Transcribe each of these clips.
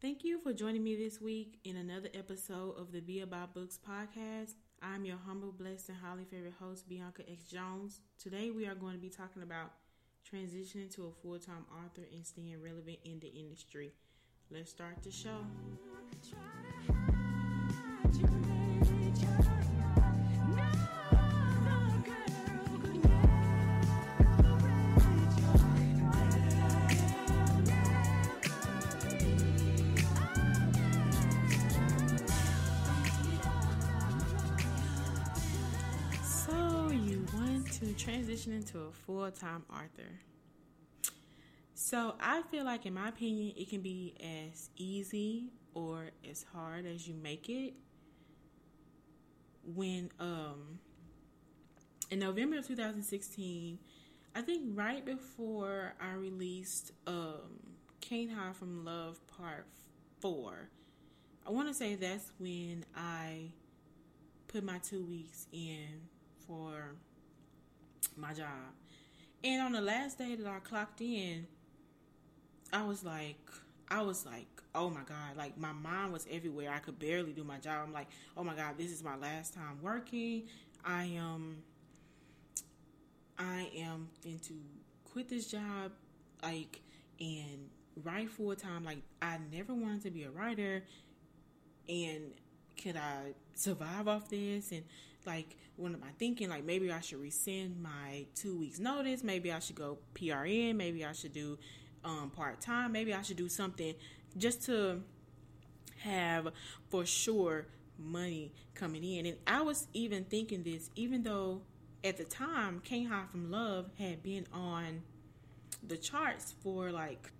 Thank you for joining me this week in another episode of the Be About Books podcast. I'm your humble, blessed, and highly favorite host, Bianca X Jones. Today, we are going to be talking about transitioning to a full time author and staying relevant in the industry. Let's start the show. Want to a full time author. So, I feel like, in my opinion, it can be as easy or as hard as you make it. When, um, in November of 2016, I think right before I released um, Can't Hide from Love Part 4, I want to say that's when I put my two weeks in for my job. And on the last day that I clocked in, I was like, I was like, oh my God, like my mind was everywhere. I could barely do my job. I'm like, oh my God, this is my last time working. I am, I am into quit this job, like, and write full time. Like, I never wanted to be a writer. And could I survive off this? And like, what am I thinking? Like, maybe I should rescind my two weeks notice. Maybe I should go PRN. Maybe I should do um, part time. Maybe I should do something just to have for sure money coming in. And I was even thinking this, even though at the time Can't Hide from Love had been on the charts for like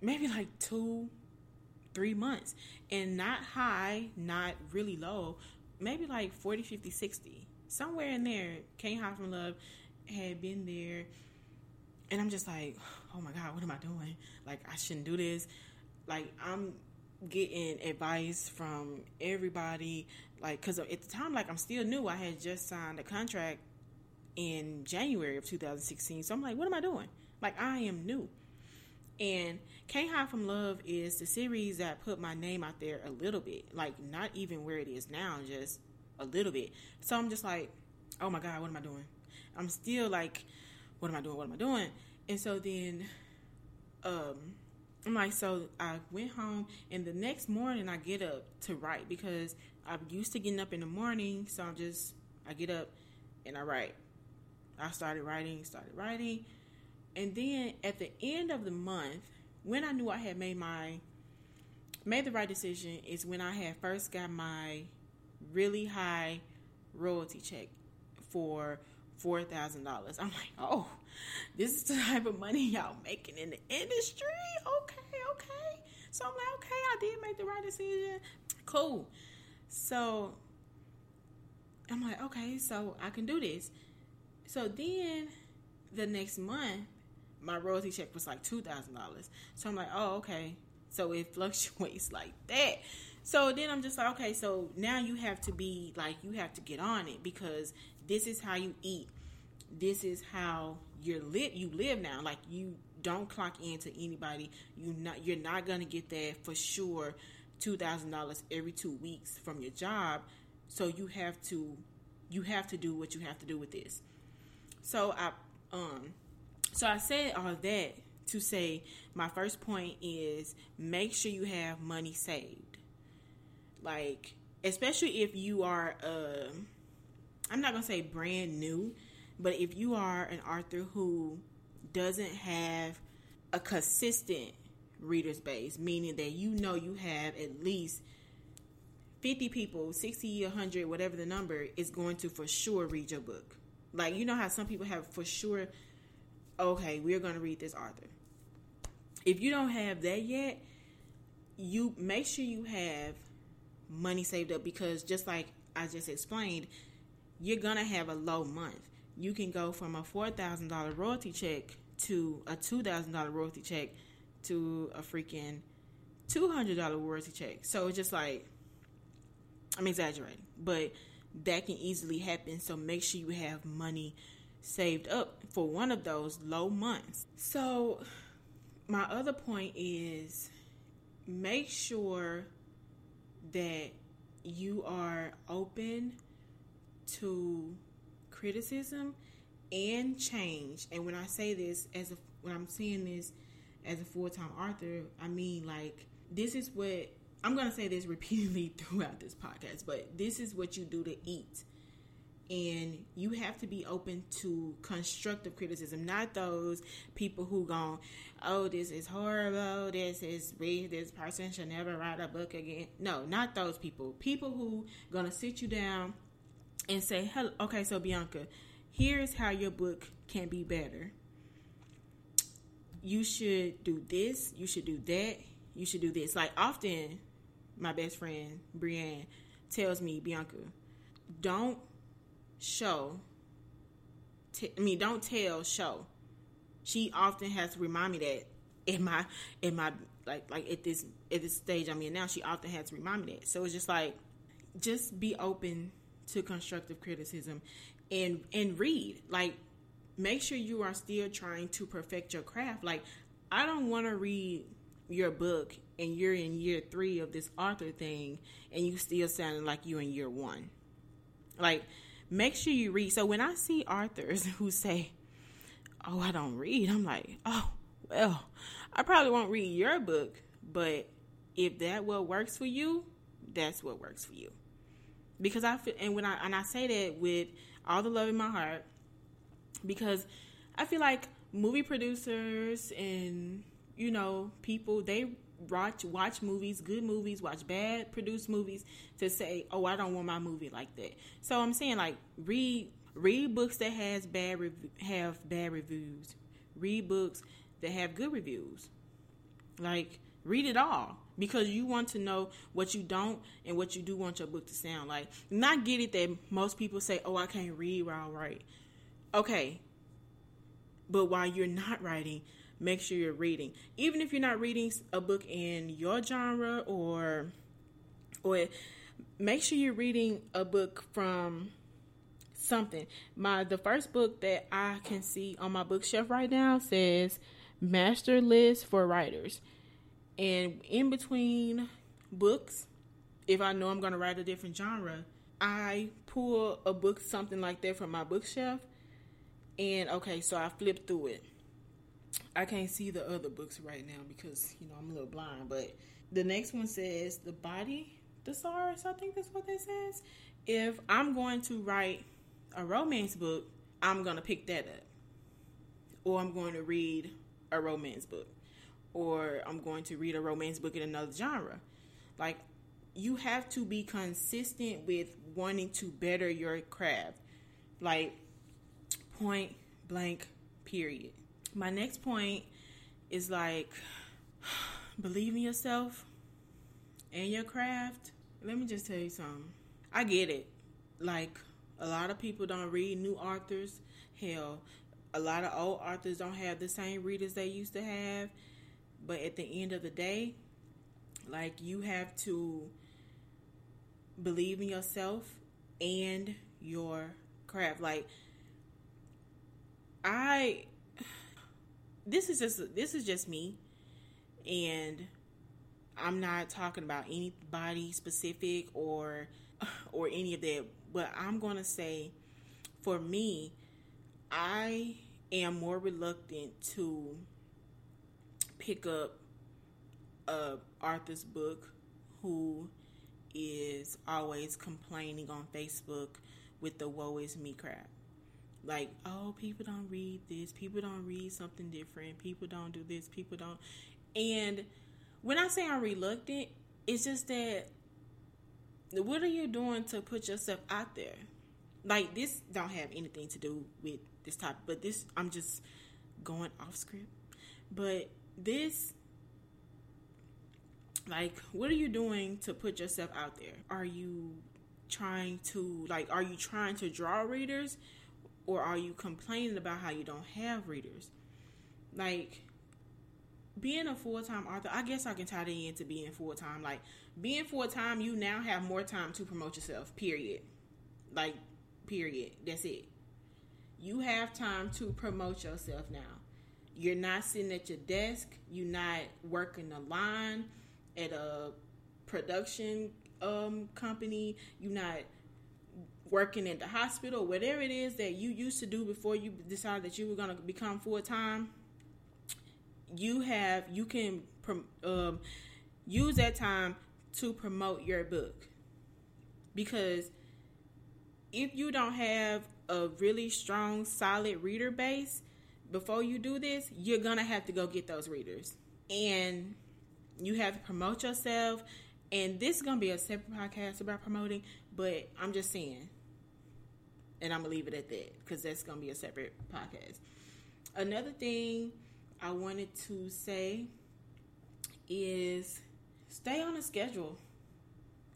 maybe like two, three months and not high, not really low, maybe like 40, 50, 60. Somewhere in there, Can't Hide from Love had been there. And I'm just like, oh my God, what am I doing? Like, I shouldn't do this. Like, I'm getting advice from everybody. Like, because at the time, like, I'm still new. I had just signed a contract in January of 2016. So I'm like, what am I doing? Like, I am new. And Can't Hide from Love is the series that put my name out there a little bit. Like, not even where it is now, just a little bit. So I'm just like, oh my God, what am I doing? I'm still like, what am I doing? What am I doing? And so then, um, I'm like, so I went home, and the next morning I get up to write because I'm used to getting up in the morning. So I'm just, I get up and I write. I started writing, started writing. And then at the end of the month, when I knew I had made my made the right decision is when I had first got my really high royalty check for four thousand dollars. I'm like, oh, this is the type of money y'all making in the industry. Okay, okay. So I'm like, okay, I did make the right decision. Cool. So I'm like, okay, so I can do this. So then the next month, my royalty check was like two thousand dollars. So I'm like, oh, okay. So it fluctuates like that. So then I'm just like, okay, so now you have to be like, you have to get on it because this is how you eat. This is how you're lit. You live now. Like you don't clock into anybody. You not. You're not gonna get that for sure. Two thousand dollars every two weeks from your job. So you have to, you have to do what you have to do with this. So I, um, so I said all that to say my first point is make sure you have money saved. Like, especially if you are, uh, I'm not gonna say brand new, but if you are an author who doesn't have a consistent readers base, meaning that you know you have at least 50 people, 60, 100, whatever the number, is going to for sure read your book. Like, you know how some people have for sure, okay, we're going to read this author. If you don't have that yet, you make sure you have money saved up because just like I just explained, you're to have a low month. You can go from a $4,000 royalty check to a $2,000 royalty check to a freaking $200 royalty check. So it's just like, I'm exaggerating, but that can easily happen. So make sure you have money saved up for one of those low months. So my other point is make sure that you are open to criticism and change. And when I say this as a when I'm saying this as a full-time author, I mean like this is what I'm going to say this repeatedly throughout this podcast, but this is what you do to eat. And you have to be open to constructive criticism, not those people who go, "Oh, this is horrible. This is this person should never write a book again." No, not those people. People who gonna sit you down and say, "Hello, okay, so Bianca, here's how your book can be better. You should do this. You should do that. You should do this." Like often, my best friend Brienne tells me, Bianca, don't show. T- I mean, don't tell. Show. She often has to remind me that in my in my like like at this at this stage I'm in now. She often has to remind me that. So it's just like, just be open to constructive criticism, and and read. Like, make sure you are still trying to perfect your craft. Like, I don't want to read your book and you're in year three of this author thing and you still sounding like you in year one. Like, make sure you read. So when I see authors who say, Oh, I don't read, I'm like, Oh, well, I probably won't read your book, but if that what works for you, that's what works for you. Because I feel, and when I and I say that with all the love in my heart, because I feel like movie producers and you know people they watch watch movies, good movies, watch bad produced movies to say, "Oh, I don't want my movie like that." So I'm saying like read read books that has bad rev- have bad reviews. Read books that have good reviews. Like read it all because you want to know what you don't and what you do want your book to sound like. Not get it that most people say, "Oh, I can't read while I write." Okay. But while you're not writing, make sure you're reading. Even if you're not reading a book in your genre or or make sure you're reading a book from something. My the first book that I can see on my bookshelf right now says Master List for Writers. And in between books, if I know I'm going to write a different genre, I pull a book something like that from my bookshelf and okay, so I flip through it I can't see the other books right now because you know I'm a little blind. But the next one says the body thesaurus. I think that's what that says. If I'm going to write a romance book, I'm gonna pick that up, or I'm going to read a romance book, or I'm going to read a romance book in another genre. Like you have to be consistent with wanting to better your craft. Like point blank period my next point is like believe in yourself and your craft. Let me just tell you something. I get it. Like a lot of people don't read new authors. Hell, a lot of old authors don't have the same readers they used to have. But at the end of the day, like you have to believe in yourself and your craft. Like I this is just this is just me, and I'm not talking about anybody specific or or any of that. But I'm gonna say, for me, I am more reluctant to pick up a Arthur's book who is always complaining on Facebook with the woe is me crap like oh people don't read this. People don't read something different. People don't do this. People don't. And when i say i'm reluctant it's just that what are you doing to put yourself out there? Like this don't have anything to do with this topic but this i'm just going off script. But this like what are you doing to put yourself out there? Are you trying to like are you trying to draw readers or are you complaining about how you don't have readers? Like being a full time author, I guess I can tie that into being full time. Like being full time, you now have more time to promote yourself. Period. Like period. That's it. You have time to promote yourself now. You're not sitting at your desk. You're not working the line at a production um, company. You're not working at the hospital, whatever it is that you used to do before you decided that you were going to become full time. You have you can um, use that time to promote your book because if you don't have a really strong, solid reader base before you do this, you're gonna have to go get those readers, and you have to promote yourself. And this is gonna be a separate podcast about promoting, but I'm just saying, and I'm gonna leave it at that because that's gonna be a separate podcast. Another thing I wanted to say is stay on a schedule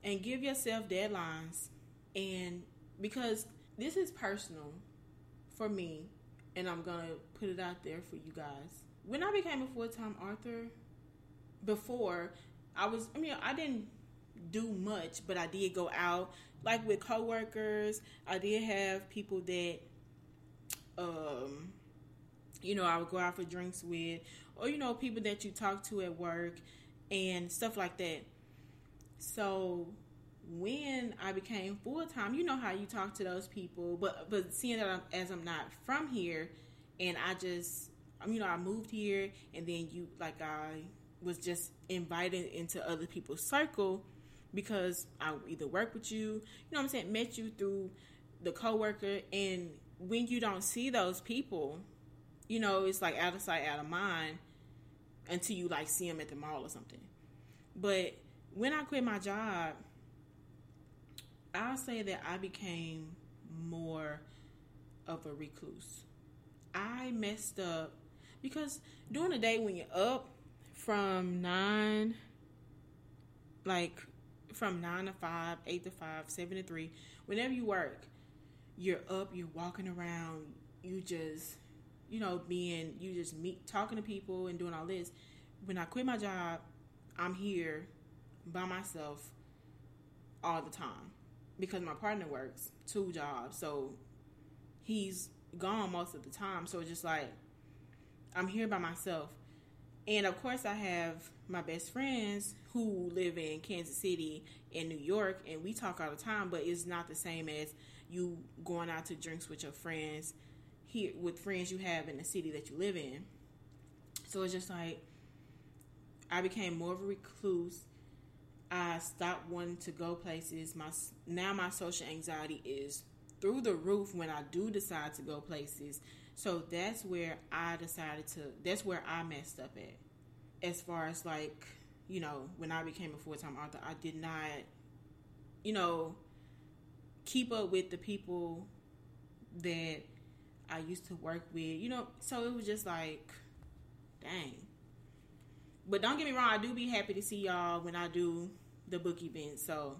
and give yourself deadlines and because this is personal for me, and I'm gonna put it out there for you guys. When I became a full time author, before I was, I mean, I didn't do much, but I did go out like with coworkers. I did have people that, um, you know, I would go out for drinks with, or you know, people that you talk to at work and stuff like that. So when I became full time, you know how you talk to those people, but but seeing that I'm, as I'm not from here, and I just, you know, I moved here, and then you like I was just invited into other people's circle because I either work with you, you know what I'm saying, met you through the coworker, and when you don't see those people, you know, it's like out of sight, out of mind until you like see them at the mall or something. But when I quit my job I'll say that I became more of a recluse. I messed up because during the day when you're up from nine, like from nine to five, eight to five, seven to three, whenever you work, you're up, you're walking around, you just, you know, being, you just meet, talking to people and doing all this. When I quit my job, I'm here by myself all the time because my partner works two jobs, so he's gone most of the time. So it's just like I'm here by myself. And of course, I have my best friends who live in Kansas City and New York, and we talk all the time, but it's not the same as you going out to drinks with your friends here with friends you have in the city that you live in. So it's just like I became more of a recluse I stopped wanting to go places. My now my social anxiety is through the roof when I do decide to go places. So that's where I decided to. That's where I messed up at. As far as like, you know, when I became a full time author, I did not, you know, keep up with the people that I used to work with. You know, so it was just like, dang. But don't get me wrong, I do be happy to see y'all when I do the book event. So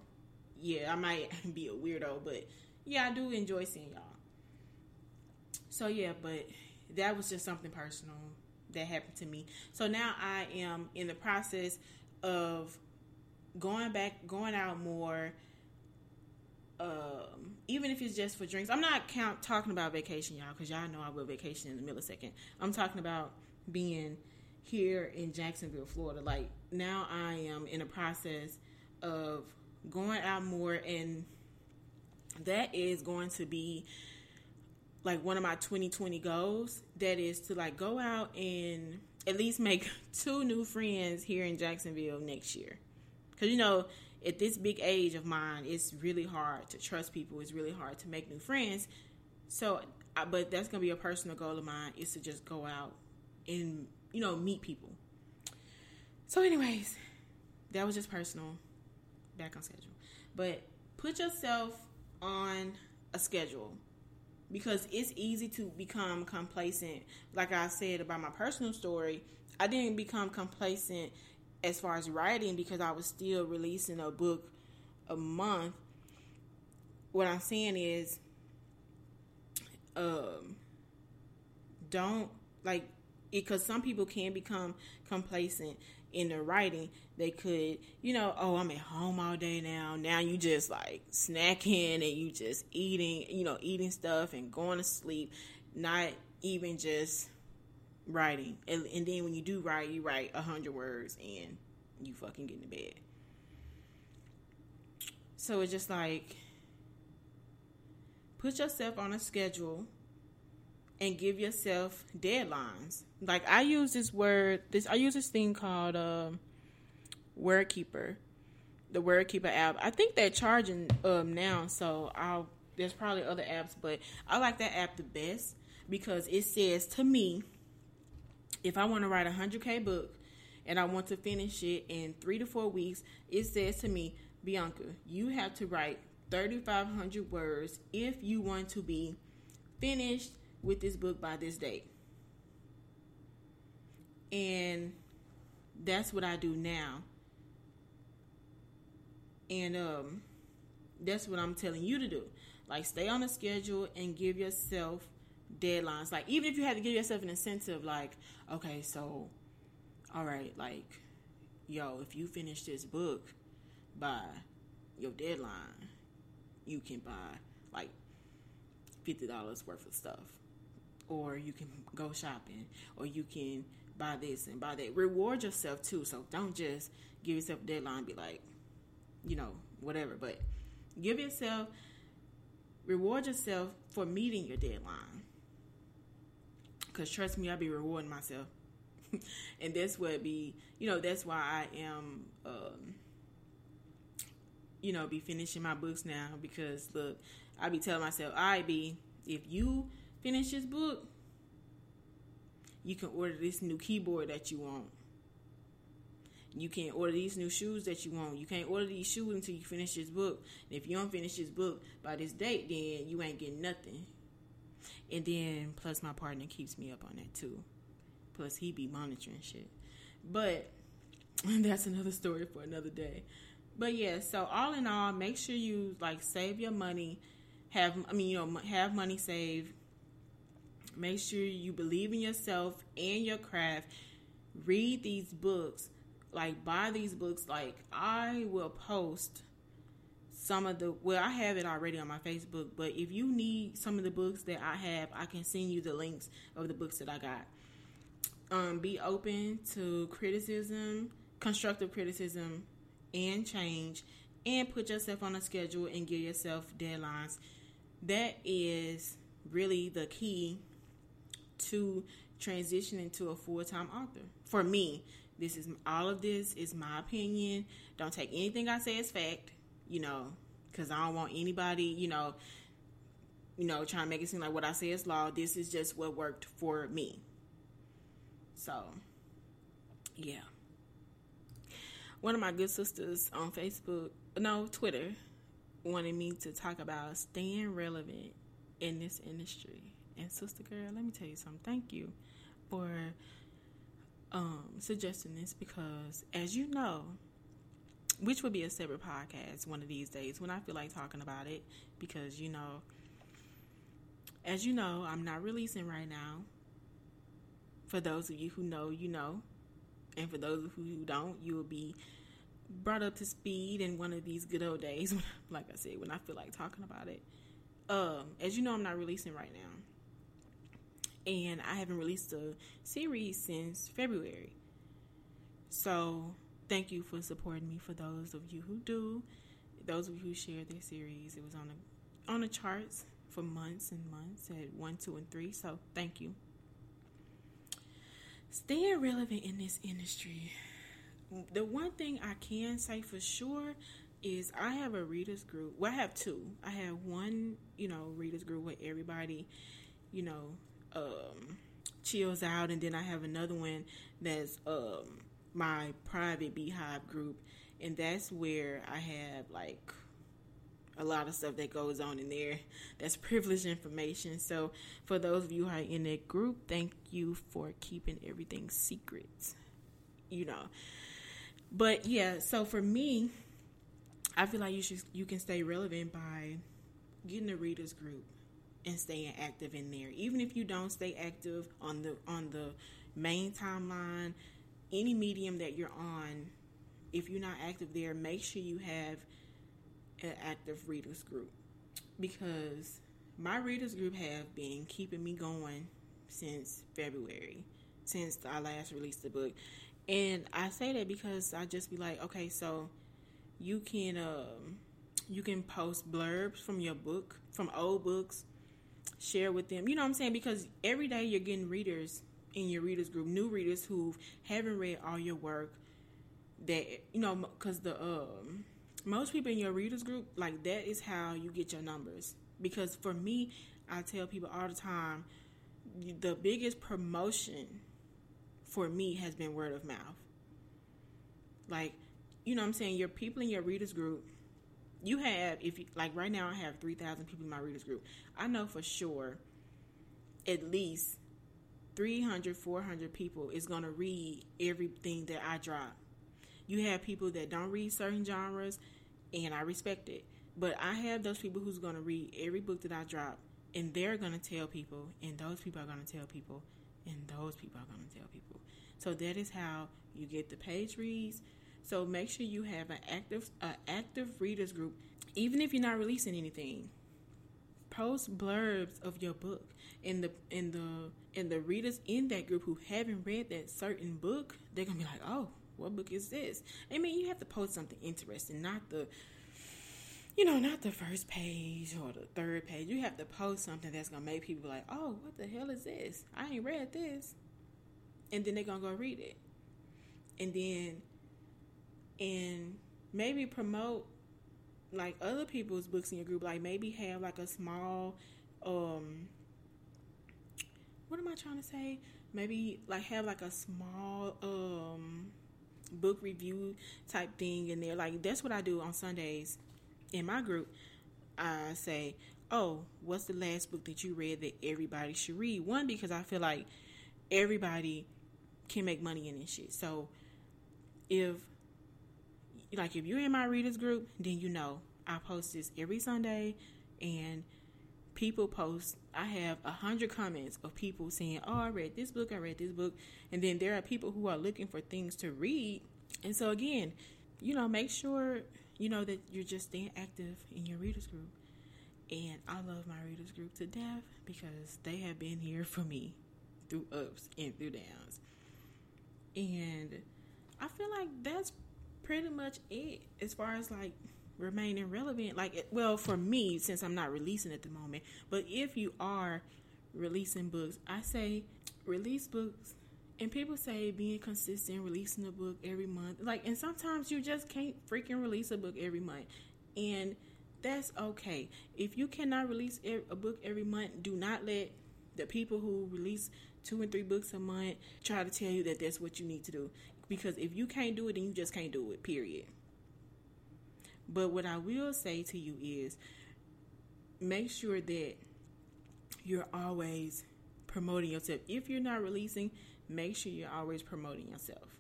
yeah, I might be a weirdo, but yeah, I do enjoy seeing y'all. So yeah, but that was just something personal that happened to me. So now I am in the process of going back, going out more. Um, even if it's just for drinks, I'm not count talking about vacation, y'all, because y'all know I will vacation in a millisecond. I'm talking about being here in Jacksonville, Florida. Like now, I am in a process of going out more and that is going to be like one of my 2020 goals that is to like go out and at least make two new friends here in Jacksonville next year. Because you know at this big age of mine it's really hard to trust people. It's really hard to make new friends. So but that's gonna be a personal goal of mine is to just go out and you know meet people. So anyways that was just personal. Back on schedule. But put yourself on a schedule because it's easy to become complacent. Like I said about my personal story, I didn't become complacent as far as writing because I was still releasing a book a month. What I'm saying is, um, don't like because some people can become complacent in their writing, they could, you know, oh, I'm at home all day now. Now you just like snacking and you just eating, you know, eating stuff and going to sleep, not even just writing. And, and then when you do write, you write a hundred words and you fucking get in bed. So it's just like put yourself on a schedule and give yourself deadlines. Like I use this word, this I use this thing called uh, Word Keeper, the Word Keeper app. I think they're charging um now, so I'll. There's probably other apps, but I like that app the best because it says to me, if I want to write a hundred k book and I want to finish it in three to four weeks, it says to me, Bianca, you have to write 3,500 words if you want to be finished with this book by this date. And that's what I do now. And um that's what I'm telling you to do. Like stay on a schedule and give yourself deadlines. Like even if you have to give yourself an incentive like, okay, so all right, like yo, if you finish this book by your deadline, you can buy like fifty dollars worth of stuff, or you can go shopping, or you can buy this and buy that. Reward yourself too. So don't just give yourself a deadline. Be like, you know, whatever. But give yourself, reward yourself for meeting your deadline. Cause trust me, I'll be rewarding myself, and that's what be. You know, that's why I am. Um, you know, be finishing my books now because look, I be telling myself, I be if you finish this book, you can order this new keyboard that you want. You can't order these new shoes that you want. You can't order these shoes until you finish this book. And if you don't finish this book by this date, then you ain't getting nothing. And then plus my partner keeps me up on that too. Plus he be monitoring shit. But that's another story for another day. But yeah, so all in all, make sure you like save your money. Have I mean, you know, have money saved. Make sure you believe in yourself and your craft. Read these books. Like buy these books. Like I will post some of the well, I have it already on my Facebook, but if you need some of the books that I have, I can send you the links of the books that I got. Um, be open to criticism, constructive criticism, and change and put yourself on a schedule and give yourself deadlines. That is really the key to transition into a full-time author. For me, this is all of this is my opinion. Don't take anything I say as fact, you know, cuz I don't want anybody, you know, you know, trying to make it seem like what I say is law. This is just what worked for me. So, yeah one of my good sisters on Facebook, no, Twitter, wanted me to talk about staying relevant in this industry. And sister girl, let me tell you something. Thank you for um, suggesting this because, as you know, which would be a separate podcast one of these days when I feel like talking about it, because you know, as you know, I'm not releasing right now. For those of you who know, you know. And for those of you who don't, you will be brought up to speed in one of these good old days. like I said, when I feel like talking about it. Um, as you know, I'm not releasing right now. And I haven't released a series since February. So thank you for supporting me. For those of you who do, those of you who share this series, it was on the on the charts for months and months at one, two, and three. So thank you staying relevant in this industry. The one thing I can say for sure is I have a readers group. Well, I have two. I have one, you know, readers group where everybody, you know, um, chills out, and then I have another one that's um, my private beehive group, and that's where I have like a lot of stuff that goes on in there that's privileged information. So, for those of you who are in that group, thank you for keeping everything secret. You know, but yeah. So for me, I feel like you should you can stay relevant by getting a readers group and staying active in there. Even if you don't stay active on the on the main timeline, any medium that you're on, if you're not active there, make sure you have an active readers group because my readers group have been keeping me going since February, since I last released the book. And I say that because I just be like, okay, so you can um, you can post blurbs from your book, from old books, share with them. You know what I'm saying? Because every day you're getting readers in your readers group, new readers who haven't read all your work. That you know, because the um, most people in your readers group, like that is how you get your numbers. Because for me, I tell people all the time, the biggest promotion for me has been word of mouth. Like, you know what I'm saying? Your people in your readers group, you have, if you, like right now, I have 3,000 people in my readers group. I know for sure at least 300, 400 people is going to read everything that I drop. You have people that don't read certain genres, and I respect it. But I have those people who's going to read every book that I drop, and they're going to tell people, and those people are going to tell people, and those people are going to tell people. So that is how you get the page reads. So make sure you have an active, uh, active readers group, even if you're not releasing anything. Post blurbs of your book, and the in the and the readers in that group who haven't read that certain book, they're gonna be like, "Oh, what book is this?" I mean, you have to post something interesting, not the you know, not the first page or the third page. You have to post something that's gonna make people like, "Oh, what the hell is this? I ain't read this," and then they're gonna go read it, and then and maybe promote like other people's books in your group. Like maybe have like a small, um, what am I trying to say? Maybe like have like a small um book review type thing in there. Like that's what I do on Sundays in my group, I say, "Oh, what's the last book that you read that everybody should read?" One because I feel like everybody can make money in this shit. So if like if you're in my readers group, then you know I post this every Sunday and people post I have a hundred comments of people saying, Oh, I read this book, I read this book and then there are people who are looking for things to read. And so again, you know, make sure you know that you're just staying active in your readers group. And I love my readers group to death because they have been here for me through ups and through downs. And I feel like that's pretty much it as far as like remaining relevant. Like, well, for me, since I'm not releasing at the moment, but if you are releasing books, I say release books and people say being consistent, releasing a book every month, like, and sometimes you just can't freaking release a book every month, and that's okay. If you cannot release a book every month, do not let the people who release two and three books a month try to tell you that that's what you need to do. Because if you can't do it, then you just can't do it, period. But what I will say to you is make sure that you're always promoting yourself. If you're not releasing, make sure you're always promoting yourself.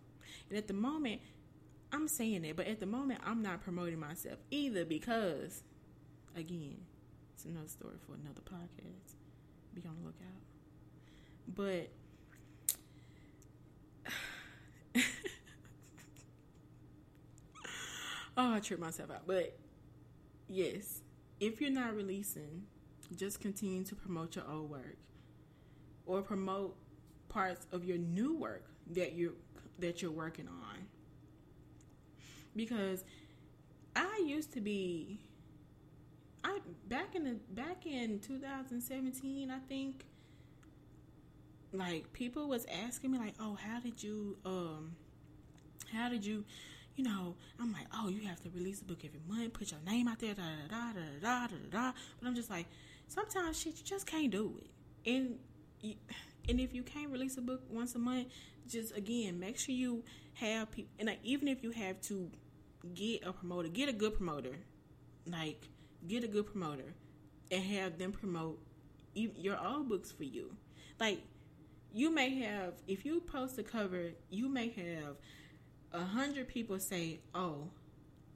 And at the moment, I'm saying it, but at the moment, I'm not promoting myself either because, again, it's another story for another podcast. Be on the lookout. But oh, I tripped myself out. But yes, if you're not releasing, just continue to promote your old work or promote parts of your new work that you that you're working on. Because I used to be I back in the back in 2017, I think like people was asking me like, "Oh, how did you um how did you you know, I'm like, oh, you have to release a book every month, put your name out there, da da da da da da da. But I'm just like, sometimes shit, you just can't do it. And and if you can't release a book once a month, just again make sure you have people. And like, even if you have to get a promoter, get a good promoter, like get a good promoter, and have them promote your own books for you. Like you may have, if you post a cover, you may have a hundred people say, "Oh,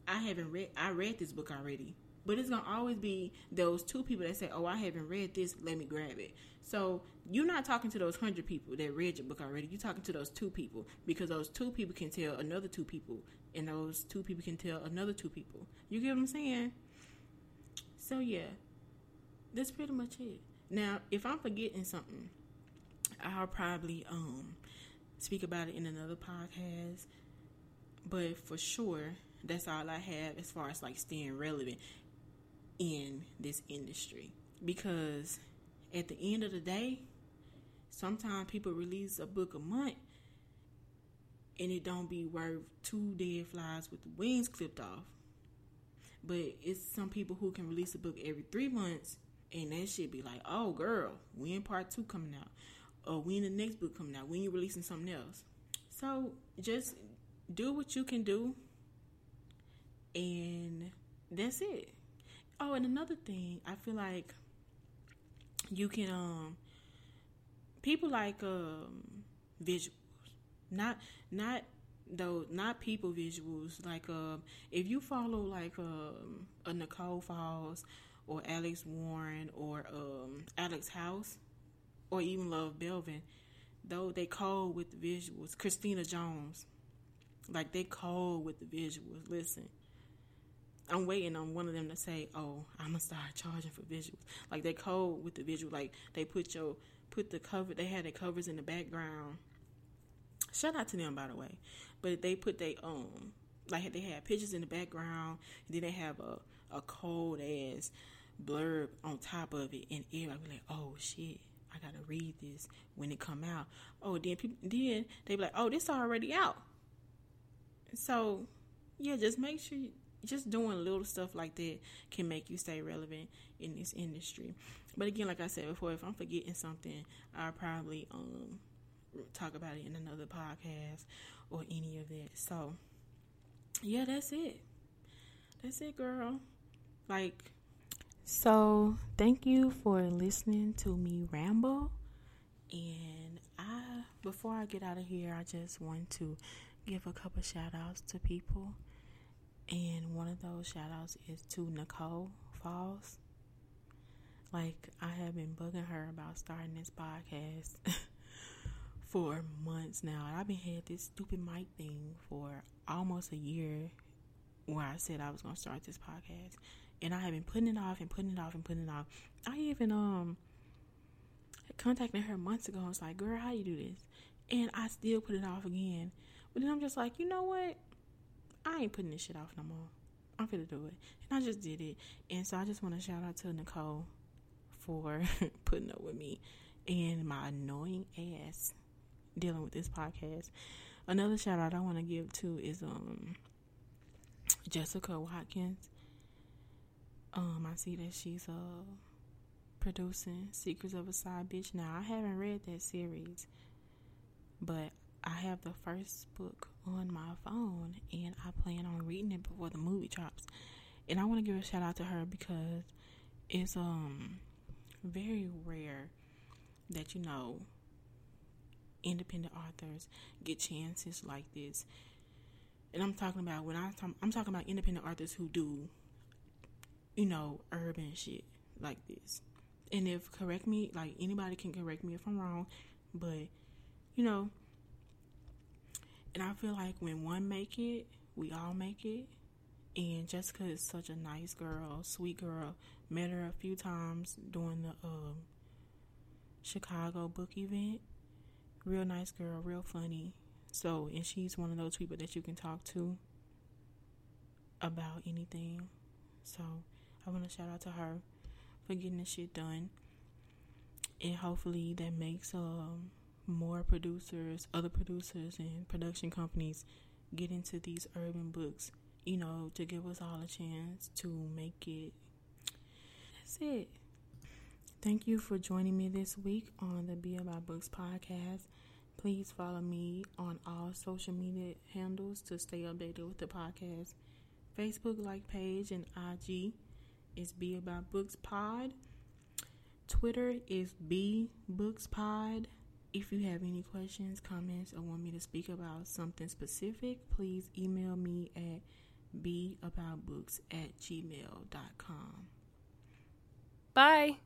I haven't read. I read this book already." But it's gonna always be those two people that say, "Oh, I haven't read this. Let me grab it." So you're not talking to those hundred people that read your book already. You're talking to those two people because those two people can tell another two people, and those two people can tell another two people. You get what I'm saying? So yeah, that's pretty much it. Now, if I'm forgetting something, I'll probably um speak about it in another podcast. But for sure, that's all I have as far as like staying relevant in this industry. Because at the end of the day, sometimes people release a book a month and it don't be worth two dead flies with the wings clipped off. But it's some people who can release a book every three months and that shit be like, oh girl, when part two coming out? Or when the next book coming out? When you releasing something else? So just do what you can do and that's it. Oh, and another thing, I feel like you can um people like um visuals. Not not though not people visuals like um if you follow like um a Nicole Falls or Alex Warren or um Alex House or even Love Belvin, though they call with visuals. Christina Jones. Like they cold with the visuals. Listen. I'm waiting on one of them to say, "Oh, I'm gonna start charging for visuals." Like they cold with the visual. Like they put your put the cover. They had the covers in the background. Shout out to them, by the way. But they put they um like they had pictures in the background. then they have a a cold ass blurb on top of it, and everybody be like, "Oh shit." I gotta read this when it come out. Oh, then people then they be like, "Oh, this already out." So, yeah, just make sure you, just doing little stuff like that can make you stay relevant in this industry. But again, like I said before, if I'm forgetting something, I'll probably um talk about it in another podcast or any of that. So, yeah, that's it. That's it, girl. Like, so thank you for listening to me ramble. And I, before I get out of here, I just want to give a couple shout outs to people. And one of those shout outs is to Nicole Falls. Like, I have been bugging her about starting this podcast for months now. I've been had this stupid mic thing for almost a year where I said I was going to start this podcast. And I have been putting it off and putting it off and putting it off. I even um contacted her months ago. I was like, girl, how you do this? And I still put it off again. But then I'm just like, you know what? I ain't putting this shit off no more. I'm gonna do it. And I just did it. And so I just want to shout out to Nicole for putting up with me and my annoying ass dealing with this podcast. Another shout out I want to give to is um Jessica Watkins. Um, I see that she's uh producing Secrets of a Side Bitch. Now I haven't read that series, but I have the first book on my phone and I plan on reading it before the movie drops. And I want to give a shout out to her because it's um very rare that you know independent authors get chances like this. And I'm talking about when I talk, I'm talking about independent authors who do you know urban shit like this. And if correct me, like anybody can correct me if I'm wrong, but you know, and I feel like when one make it, we all make it. And Jessica is such a nice girl, sweet girl. Met her a few times during the um, Chicago book event. Real nice girl, real funny. So, and she's one of those people that you can talk to about anything. So, I want to shout out to her for getting this shit done. And hopefully that makes um more producers, other producers, and production companies get into these urban books, you know, to give us all a chance to make it. That's it. Thank you for joining me this week on the Be About Books podcast. Please follow me on all social media handles to stay updated with the podcast. Facebook like page and IG is Be About Books Pod. Twitter is Be Books Pod. If you have any questions, comments, or want me to speak about something specific, please email me at beaboutbooks at gmail.com. Bye.